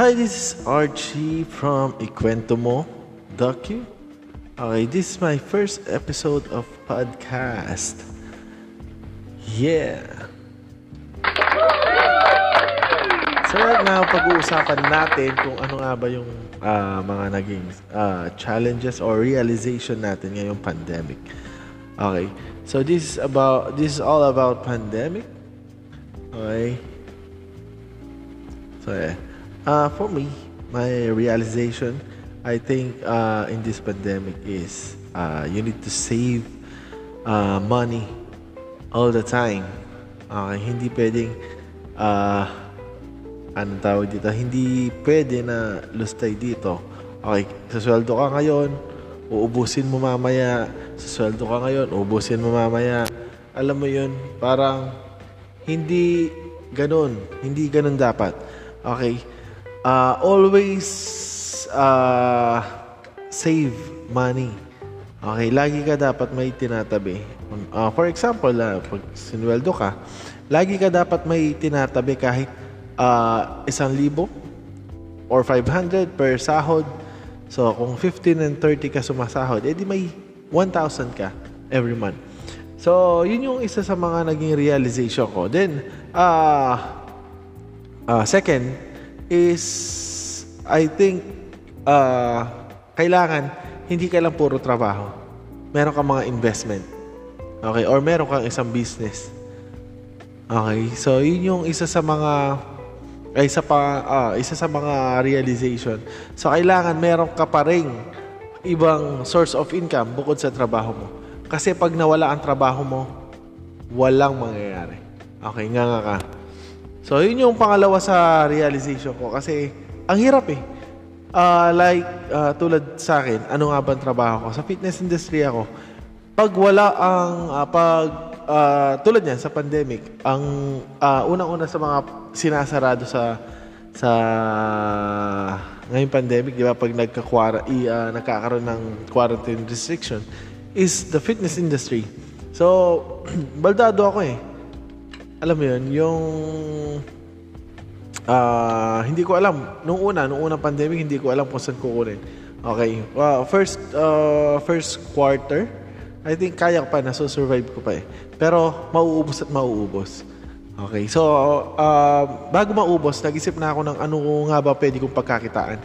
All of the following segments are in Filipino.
Hi, this is Archie from Ikwento Mo Docu. Okay, this is my first episode of podcast. Yeah. So right now, pag-uusapan natin kung ano nga ba yung ah, mga naging ah, challenges or realization natin ngayong pandemic. Okay. So this is about this is all about pandemic. Okay. So yeah. Uh, for me, my realization, I think uh, in this pandemic is uh, you need to save uh, money all the time. Okay, hindi pwedeng uh, ano tawag dito, hindi pwede na lustay dito. Okay, sa sweldo ka ngayon, uubusin mo mamaya. Sa sweldo ka ngayon, uubusin mo mamaya. Alam mo yun, parang hindi ganun. Hindi ganun dapat. Okay? Uh, always uh, save money. Okay, lagi ka dapat may tinatabi. Uh, for example, uh, pag sinweldo ka, lagi ka dapat may tinatabi kahit uh, isang libo or 500 per sahod. So, kung 15 and 30 ka sumasahod, edi may 1,000 ka every month. So, yun yung isa sa mga naging realization ko. Then, uh, uh, second, is I think uh, kailangan hindi ka lang puro trabaho. Meron kang mga investment. Okay? Or meron kang isang business. Okay? So, yun yung isa sa mga ay isa pa uh, isa sa mga realization. So kailangan meron ka pa ring ibang source of income bukod sa trabaho mo. Kasi pag nawala ang trabaho mo, walang mangyayari. Okay, nga nga ka. So, yun yung pangalawa sa realization ko. Kasi, ang hirap eh. Uh, like, uh, tulad sa akin, ano nga ba trabaho ko? Sa fitness industry ako. Pag wala ang, uh, pag, uh, tulad niyan, sa pandemic, ang uh, unang-una sa mga sinasarado sa, sa ngayong pandemic, di ba, pag nagka uh, nagkakaroon ng quarantine restriction, is the fitness industry. So, baldado ako eh alam mo yun, yung uh, hindi ko alam nung una, nung unang pandemic, hindi ko alam kung saan kukunin. Okay. Uh, first uh, first quarter, I think kaya ko pa na so survive ko pa eh. Pero mauubos at mauubos. Okay. So uh, bago maubos, nag-isip na ako ng ano nga ba pwede kong pagkakitaan.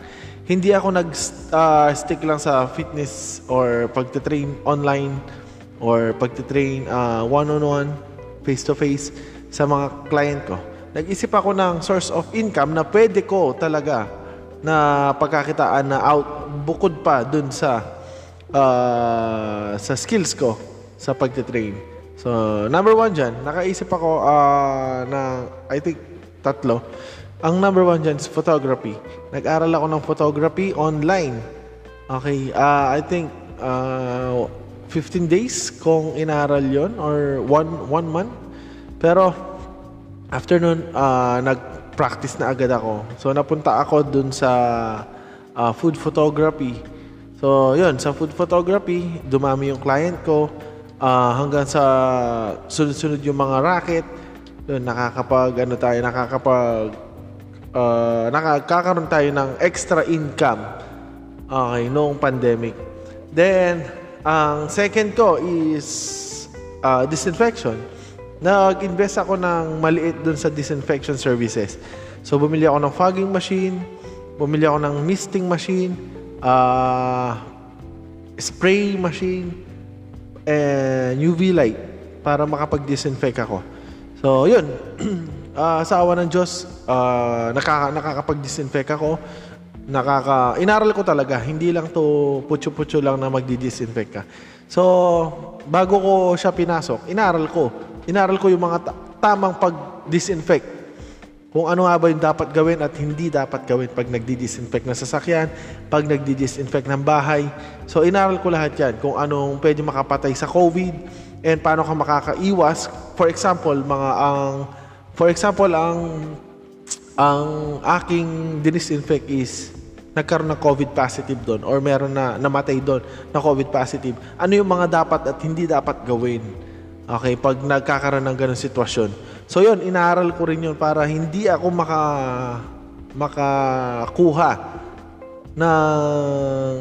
Hindi ako nag-stick uh, lang sa fitness or pagte-train online or pagte-train uh, one-on-one, face-to-face sa mga client ko. Nag-isip ako ng source of income na pwede ko talaga na pagkakitaan na out bukod pa dun sa uh, sa skills ko sa pagte-train. So, number one dyan, nakaisip ako uh, na I think tatlo. Ang number one dyan is photography. Nag-aral ako ng photography online. Okay, uh, I think uh, 15 days kung inaral yon or one, one month. Pero, after nun, uh, nag-practice na agad ako. So, napunta ako dun sa uh, food photography. So, yun, sa food photography, dumami yung client ko. Uh, hanggang sa sunod-sunod yung mga racket. Yun, nakakapag, ano tayo, nakakapag, uh, nakakaroon tayo ng extra income. Okay, noong pandemic. Then, ang second ko is uh, disinfection nag-invest ako ng maliit dun sa disinfection services. So, bumili ako ng fogging machine, bumili ako ng misting machine, uh, spray machine, and UV light para makapag-disinfect ako. So, yun. uh, sa awa ng Diyos, uh, nakaka- nakakapag-disinfect ako. Nakaka inaral ko talaga, hindi lang to putyo-putyo lang na magdi-disinfect ka. So, bago ko siya pinasok, inaral ko inaral ko yung mga ta- tamang pag-disinfect. Kung ano nga ba yung dapat gawin at hindi dapat gawin pag nagdi-disinfect ng sasakyan, pag nagdi-disinfect ng bahay. So, inaral ko lahat yan. Kung anong pwede makapatay sa COVID and paano ka makakaiwas. For example, mga ang for example, ang ang aking disinfect is nagkaroon ng COVID positive doon or meron na namatay doon na COVID positive. Ano yung mga dapat at hindi dapat gawin? Okay, pag nagkakaroon ng ganong sitwasyon. So yun, inaaral ko rin yun para hindi ako maka makakuha ng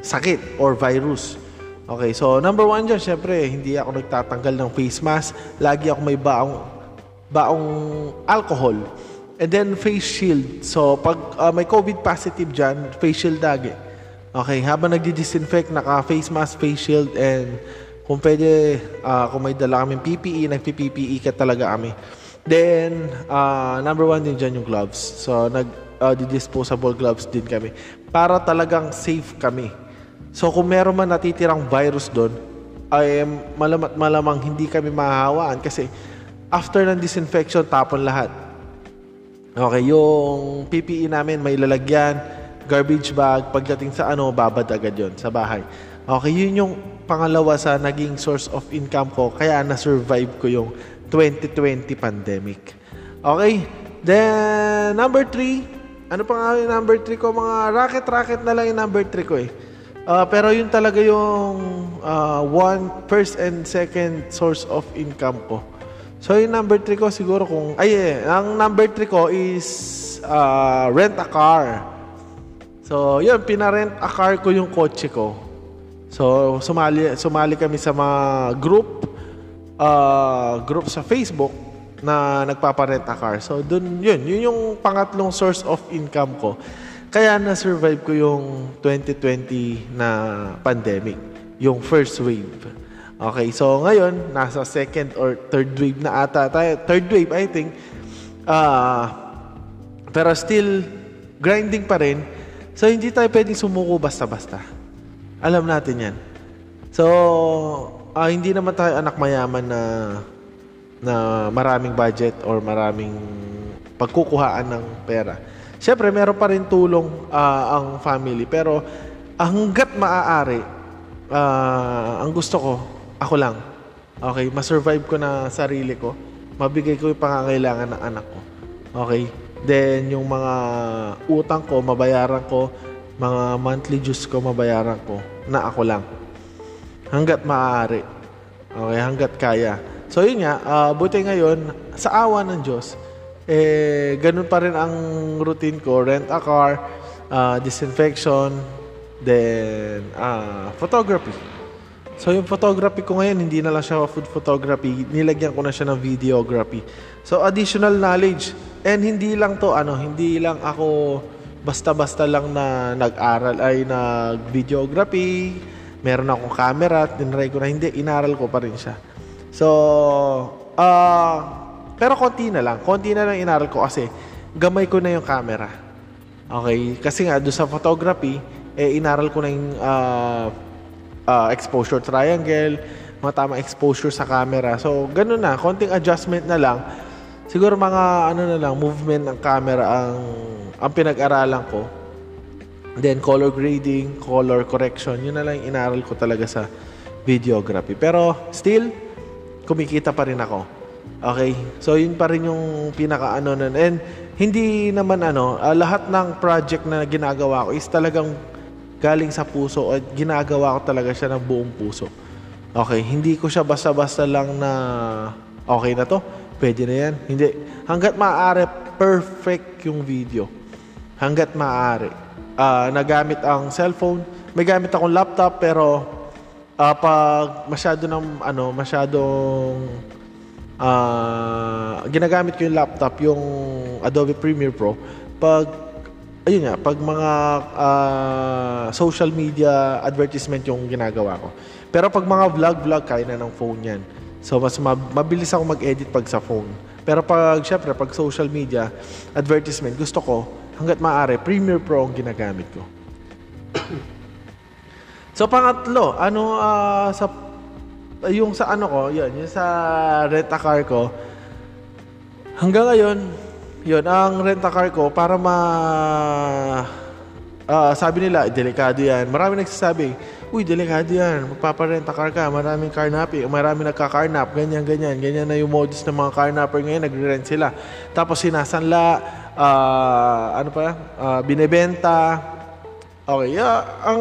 sakit or virus. Okay, so number one dyan, syempre, hindi ako nagtatanggal ng face mask. Lagi ako may baong, baong alcohol. And then face shield. So pag uh, may COVID positive dyan, face shield lagi. Okay, habang nagdi-disinfect, naka-face mask, face shield, and kung pwede, uh, kung may dala kaming PPE, nagpi-PPE ka talaga kami. Then, uh, number one din dyan yung gloves. So, nag, uh, disposable gloves din kami. Para talagang safe kami So kung meron man natitirang virus doon, ay malamat malamang hindi kami mahahawaan kasi after ng disinfection, tapon lahat. Okay, yung PPE namin may lalagyan, garbage bag, pagdating sa ano, babad agad yon sa bahay. Okay, yun yung pangalawa sa naging source of income ko, kaya na-survive ko yung 2020 pandemic. Okay, then number three, ano pa nga yung number three ko? Mga racket-racket na lang yung number three ko eh. Uh, pero yun talaga yung uh, one, first and second source of income ko. So yung number three ko siguro kung, ay eh, ang number three ko is uh, rent a car. So yun, pinarent a car ko yung kotse ko. So sumali, sumali kami sa mga group, uh, group sa Facebook na nagpaparent a car. So dun, yun, yun yung pangatlong source of income ko. Kaya na-survive ko yung 2020 na pandemic, yung first wave. Okay, so ngayon, nasa second or third wave na ata tayo. Third wave, I think. Uh, pero still, grinding pa rin. So, hindi tayo pwedeng sumuko basta-basta. Alam natin yan. So, uh, hindi naman tayo anak mayaman na na maraming budget or maraming pagkukuhaan ng pera. Siyempre, meron pa rin tulong uh, ang family. Pero hanggat maaari, uh, ang gusto ko, ako lang. Okay, ma-survive ko na sarili ko. Mabigay ko yung pangangailangan ng anak ko. Okay? Then, yung mga utang ko, mabayaran ko. Mga monthly dues ko, mabayaran ko. Na ako lang. Hanggat maaari. Okay, hanggat kaya. So, yun nga. Uh, buti ngayon, sa awa ng Diyos, eh, ganun pa rin ang routine ko. Rent a car, uh, disinfection, then uh, photography. So yung photography ko ngayon, hindi na lang siya food photography, nilagyan ko na siya ng videography. So additional knowledge. And hindi lang to, ano, hindi lang ako basta-basta lang na nag-aral ay nag-videography, meron akong camera, tinry ko na, hindi, inaral ko pa rin siya. So, uh, pero konti na lang. Konti na lang inaral ko kasi gamay ko na yung camera. Okay? Kasi nga, doon sa photography, eh, inaral ko na yung uh, uh, exposure triangle, mga tamang exposure sa camera. So, ganun na. Konting adjustment na lang. Siguro mga ano na lang, movement ng camera ang, ang pinag-aralan ko. Then, color grading, color correction. Yun na lang inaral ko talaga sa videography. Pero, still, kumikita pa rin ako. Okay? So, yun pa rin yung pinaka-ano nun. And, hindi naman ano, uh, lahat ng project na ginagawa ko is talagang galing sa puso at ginagawa ko talaga siya ng buong puso. Okay, hindi ko siya basta-basta lang na okay na to, pwede na yan. Hindi. Hanggat maaari, perfect yung video. Hanggat maaari. Uh, nagamit ang cellphone. May gamit akong laptop pero uh, pag masyado ng ano, masyadong uh, ginagamit ko yung laptop, yung Adobe Premiere Pro, pag ayun nga, pag mga uh, social media advertisement yung ginagawa ko. Pero pag mga vlog-vlog, kaya na ng phone yan. So, mas mabilis ako mag-edit pag sa phone. Pero pag, syempre, pag social media advertisement, gusto ko, hanggat maaari, Premiere Pro ang ginagamit ko. so, pangatlo, ano uh, sa yung sa ano ko, yun, yung sa rent-a-car ko, hanggang ngayon, yun, ang rent-a-car ko, para ma... Uh, sabi nila, delikado yan. Marami nagsasabi, uy, delikado yan. Magpaparent-a-car ka, maraming carnapping, maraming nagka-carnap, ganyan, ganyan. Ganyan na yung modus ng mga carnapper ngayon, nagre-rent sila. Tapos sinasanla, uh, ano pa, uh, binebenta. Okay, uh, ang,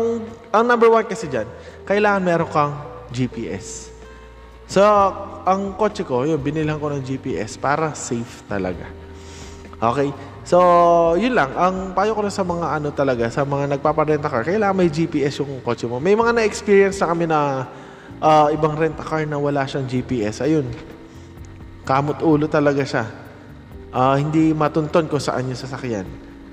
ang number one kasi dyan, kailangan meron kang GPS. So, ang kotse ko, yun, binilhan ko ng GPS para safe talaga. Okay? So, yun lang. Ang payo ko na sa mga ano talaga, sa mga nagpaparenta car, kailangan may GPS yung kotse mo. May mga na-experience na kami na uh, ibang rent a car na wala siyang GPS. Ayun, kamot ulo talaga siya. Uh, hindi matunton kung saan yung sasakyan.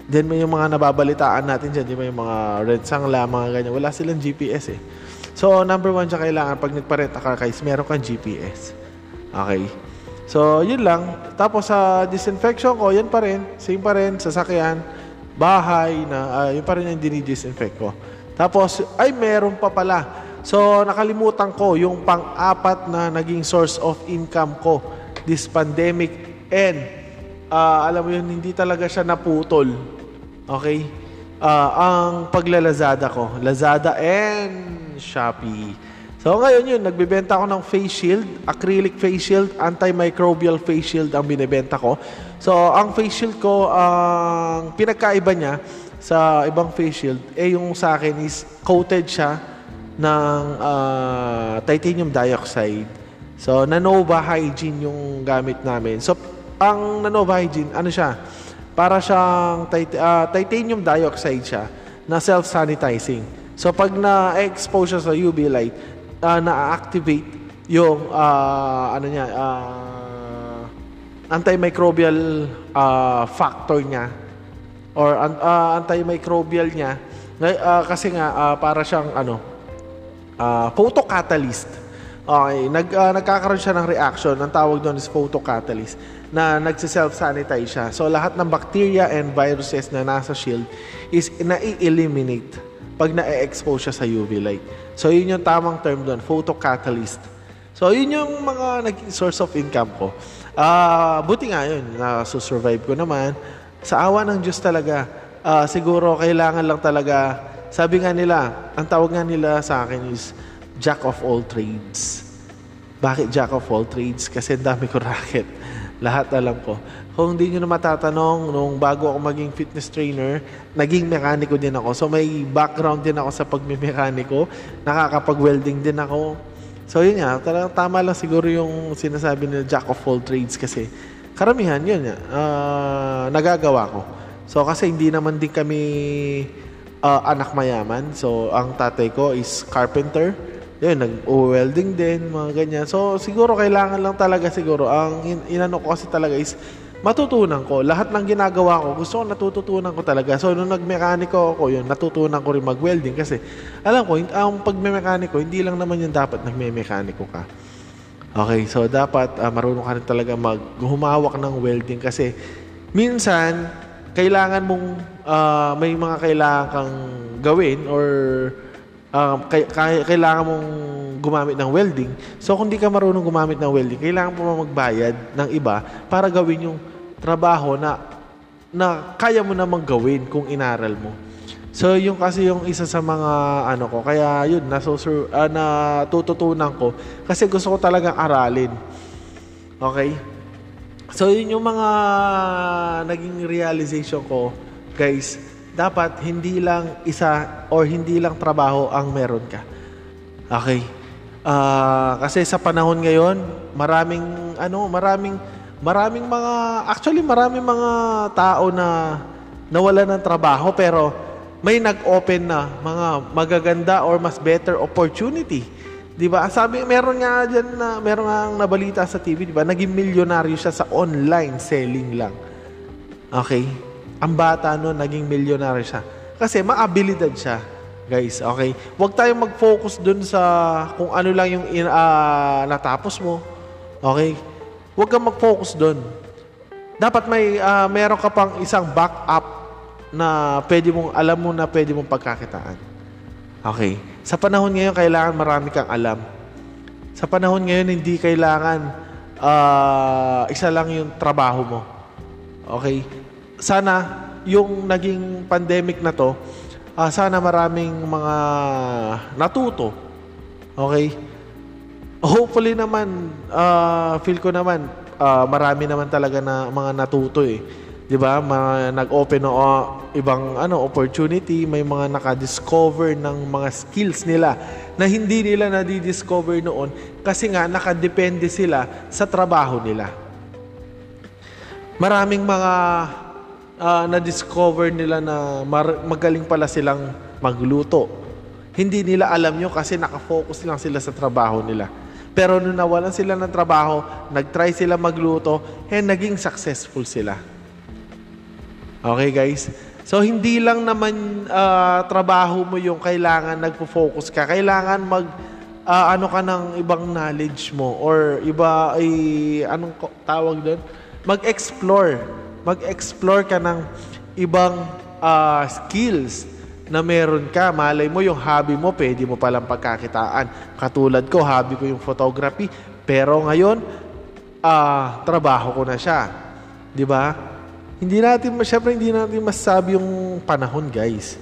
Then may yung mga nababalitaan natin dyan, di ba yung mga rent sangla, mga ganyan. Wala silang GPS eh. So, number one siya kailangan pag nagpa-rent a car guys, meron kang GPS. Okay. So, yun lang. Tapos sa uh, disinfection ko, yan pa rin. Same pa rin. Sasakyan, bahay, na, uh, yun pa rin yung dinidisinfect ko. Tapos, ay meron pa pala. So, nakalimutan ko yung pang-apat na naging source of income ko this pandemic. And, uh, alam mo yun, hindi talaga siya naputol. Okay? Uh, ang paglalazada ko. Lazada and Shopee. So ngayon yun, nagbebenta ako ng face shield, acrylic face shield, antimicrobial face shield ang binebenta ko. So ang face shield ko, ang uh, pinagkaiba niya sa ibang face shield, eh yung sa akin is coated siya ng uh, titanium dioxide. So Nanova Hygiene yung gamit namin. So ang Nanova Hygiene, ano siya? Para siyang tit- uh, titanium dioxide siya na self-sanitizing. So pag na-expose siya sa UV light, uh, na-activate yung uh, ano niya uh, antimicrobial uh, factor niya or uh, antimicrobial niya uh, kasi nga uh, para siyang ano uh, photocatalyst. Okay, nag uh, nagkakaroon siya ng reaction. Ang tawag doon is photocatalyst na nagse-self-sanitize siya. So lahat ng bacteria and viruses na nasa shield is na-eliminate pag na-expose siya sa UV light. So, yun yung tamang term doon, photocatalyst. So, yun yung mga naging source of income ko. Uh, buti nga yun, na-survive ko naman. Sa awa ng Diyos talaga, uh, siguro kailangan lang talaga, sabi nga nila, ang tawag nga nila sa akin is Jack of all trades. Bakit Jack of all trades? Kasi dami ko racket. Lahat alam ko. Kung hindi nyo na matatanong, nung bago ako maging fitness trainer, naging mekaniko din ako. So may background din ako sa pagmimekaniko. Nakakapag-welding din ako. So yun nga, talagang tama lang siguro yung sinasabi ni Jack of all trades kasi karamihan yun nga, uh, nagagawa ko. So kasi hindi naman din kami uh, anak mayaman. So ang tatay ko is carpenter. Yun, nag-welding din, mga ganyan. So siguro kailangan lang talaga siguro, ang in- inano ko kasi talaga is matutunan ko. Lahat ng ginagawa ko, gusto ko natututunan ko talaga. So, nung nagmekaniko ako, yun, natutunan ko rin mag-welding kasi alam ko, ang pagmemekaniko, hindi lang naman yung dapat nagmemekaniko ka. Okay, so dapat uh, marunong ka rin talaga maghumawak ng welding kasi minsan, kailangan mong, uh, may mga kailangan kang gawin or uh, kailangan mong gumamit ng welding. So, kung di ka marunong gumamit ng welding, kailangan mo magbayad ng iba para gawin yung trabaho na na kaya mo namang gawin kung inaral mo. So, yung kasi yung isa sa mga ano ko, kaya yun, nasusur, uh, natututunan ko kasi gusto ko talagang aralin. Okay? So, yun yung mga naging realization ko, guys, dapat hindi lang isa or hindi lang trabaho ang meron ka. Okay? Uh, kasi sa panahon ngayon, maraming ano, maraming maraming mga actually maraming mga tao na nawala ng trabaho pero may nag-open na mga magaganda or mas better opportunity. 'Di ba? Sabi meron nga diyan na meron nga nabalita sa TV, 'di ba? Naging milyonaryo siya sa online selling lang. Okay? Ang bata noon naging milyonaryo siya kasi maabilidad siya. Guys, okay? Huwag tayong mag-focus dun sa kung ano lang yung uh, natapos mo. Okay? Huwag kang mag-focus doon. Dapat may uh, meron ka pang isang backup na pwede mong alam mo na pwede mong pagkakitaan. Okay. Sa panahon ngayon, kailangan marami kang alam. Sa panahon ngayon, hindi kailangan uh, isa lang yung trabaho mo. Okay? Sana yung naging pandemic na to, uh, sana maraming mga natuto. Okay? Hopefully naman, uh, feel ko naman, uh, marami naman talaga na mga natuto eh. 'Di ba? nag-open ng uh, ibang ano opportunity, may mga naka-discover ng mga skills nila na hindi nila na-discover noon kasi nga nakadepende sila sa trabaho nila. Maraming mga ah, na-discover nila na mar- magaling pala silang magluto. Hindi nila alam yun kasi nakafocus lang sila sa trabaho nila. Pero nung nawalan sila ng trabaho, nag-try sila magluto, and naging successful sila. Okay guys? So hindi lang naman ah, trabaho mo yung kailangan nagpo-focus ka. Kailangan mag ah, ano ka ng ibang knowledge mo or iba ay anong tawag doon? Mag-explore. Mag-explore ka ng ibang ah, skills na meron ka. Malay mo yung hobby mo, pwede mo palang pagkakitaan. Katulad ko, hobby ko yung photography. Pero ngayon, ah, trabaho ko na siya. 'Di ba? Hindi natin, syempre hindi natin masasabi yung panahon, guys.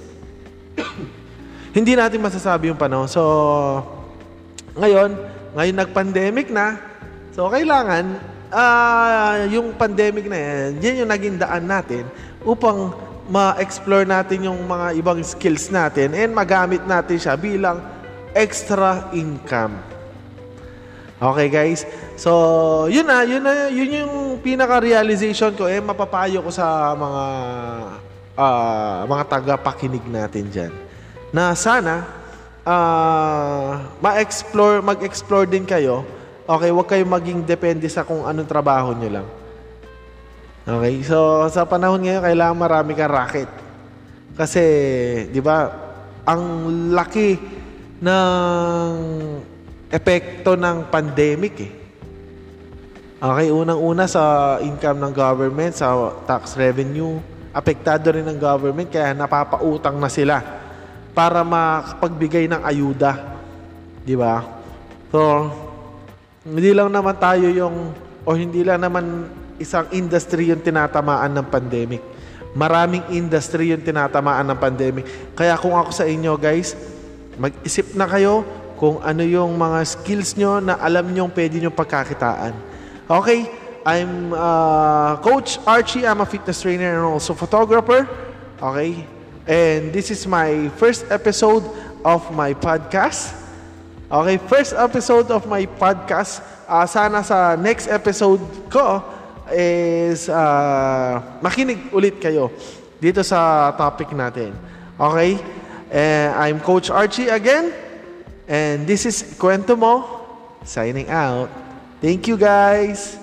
hindi natin masasabi yung panahon. So, ngayon, ngayon nag-pandemic na. So, kailangan, ah yung pandemic na yan, yan yung naging daan natin upang ma-explore natin yung mga ibang skills natin and magamit natin siya bilang extra income. Okay guys? So, yun na, yun na, yun yung pinaka-realization ko eh mapapayo ko sa mga ah, mga taga-pakinig natin diyan. Na sana ah, ma-explore, mag-explore din kayo. Okay, huwag kayong maging depende sa kung anong trabaho nyo lang. Okay, so sa panahon ngayon kailangan marami kang racket. Kasi, 'di ba, ang laki ng epekto ng pandemic eh. Okay, unang-una sa income ng government, sa tax revenue, apektado rin ng government kaya napapautang na sila para makapagbigay ng ayuda. Di ba? So, hindi lang naman tayo yung, o hindi lang naman isang industry yung tinatamaan ng pandemic. Maraming industry yung tinatamaan ng pandemic. Kaya kung ako sa inyo guys, mag-isip na kayo kung ano yung mga skills nyo na alam nyo pwede nyo pagkakitaan. Okay, I'm uh, Coach Archie. I'm a fitness trainer and also photographer. Okay, and this is my first episode of my podcast. Okay, first episode of my podcast. Ah, sana sa next episode ko is uh, makinig ulit kayo dito sa topic natin. Okay? Eh, I'm Coach Archie again. And this is Kwento Mo, signing out. Thank you guys.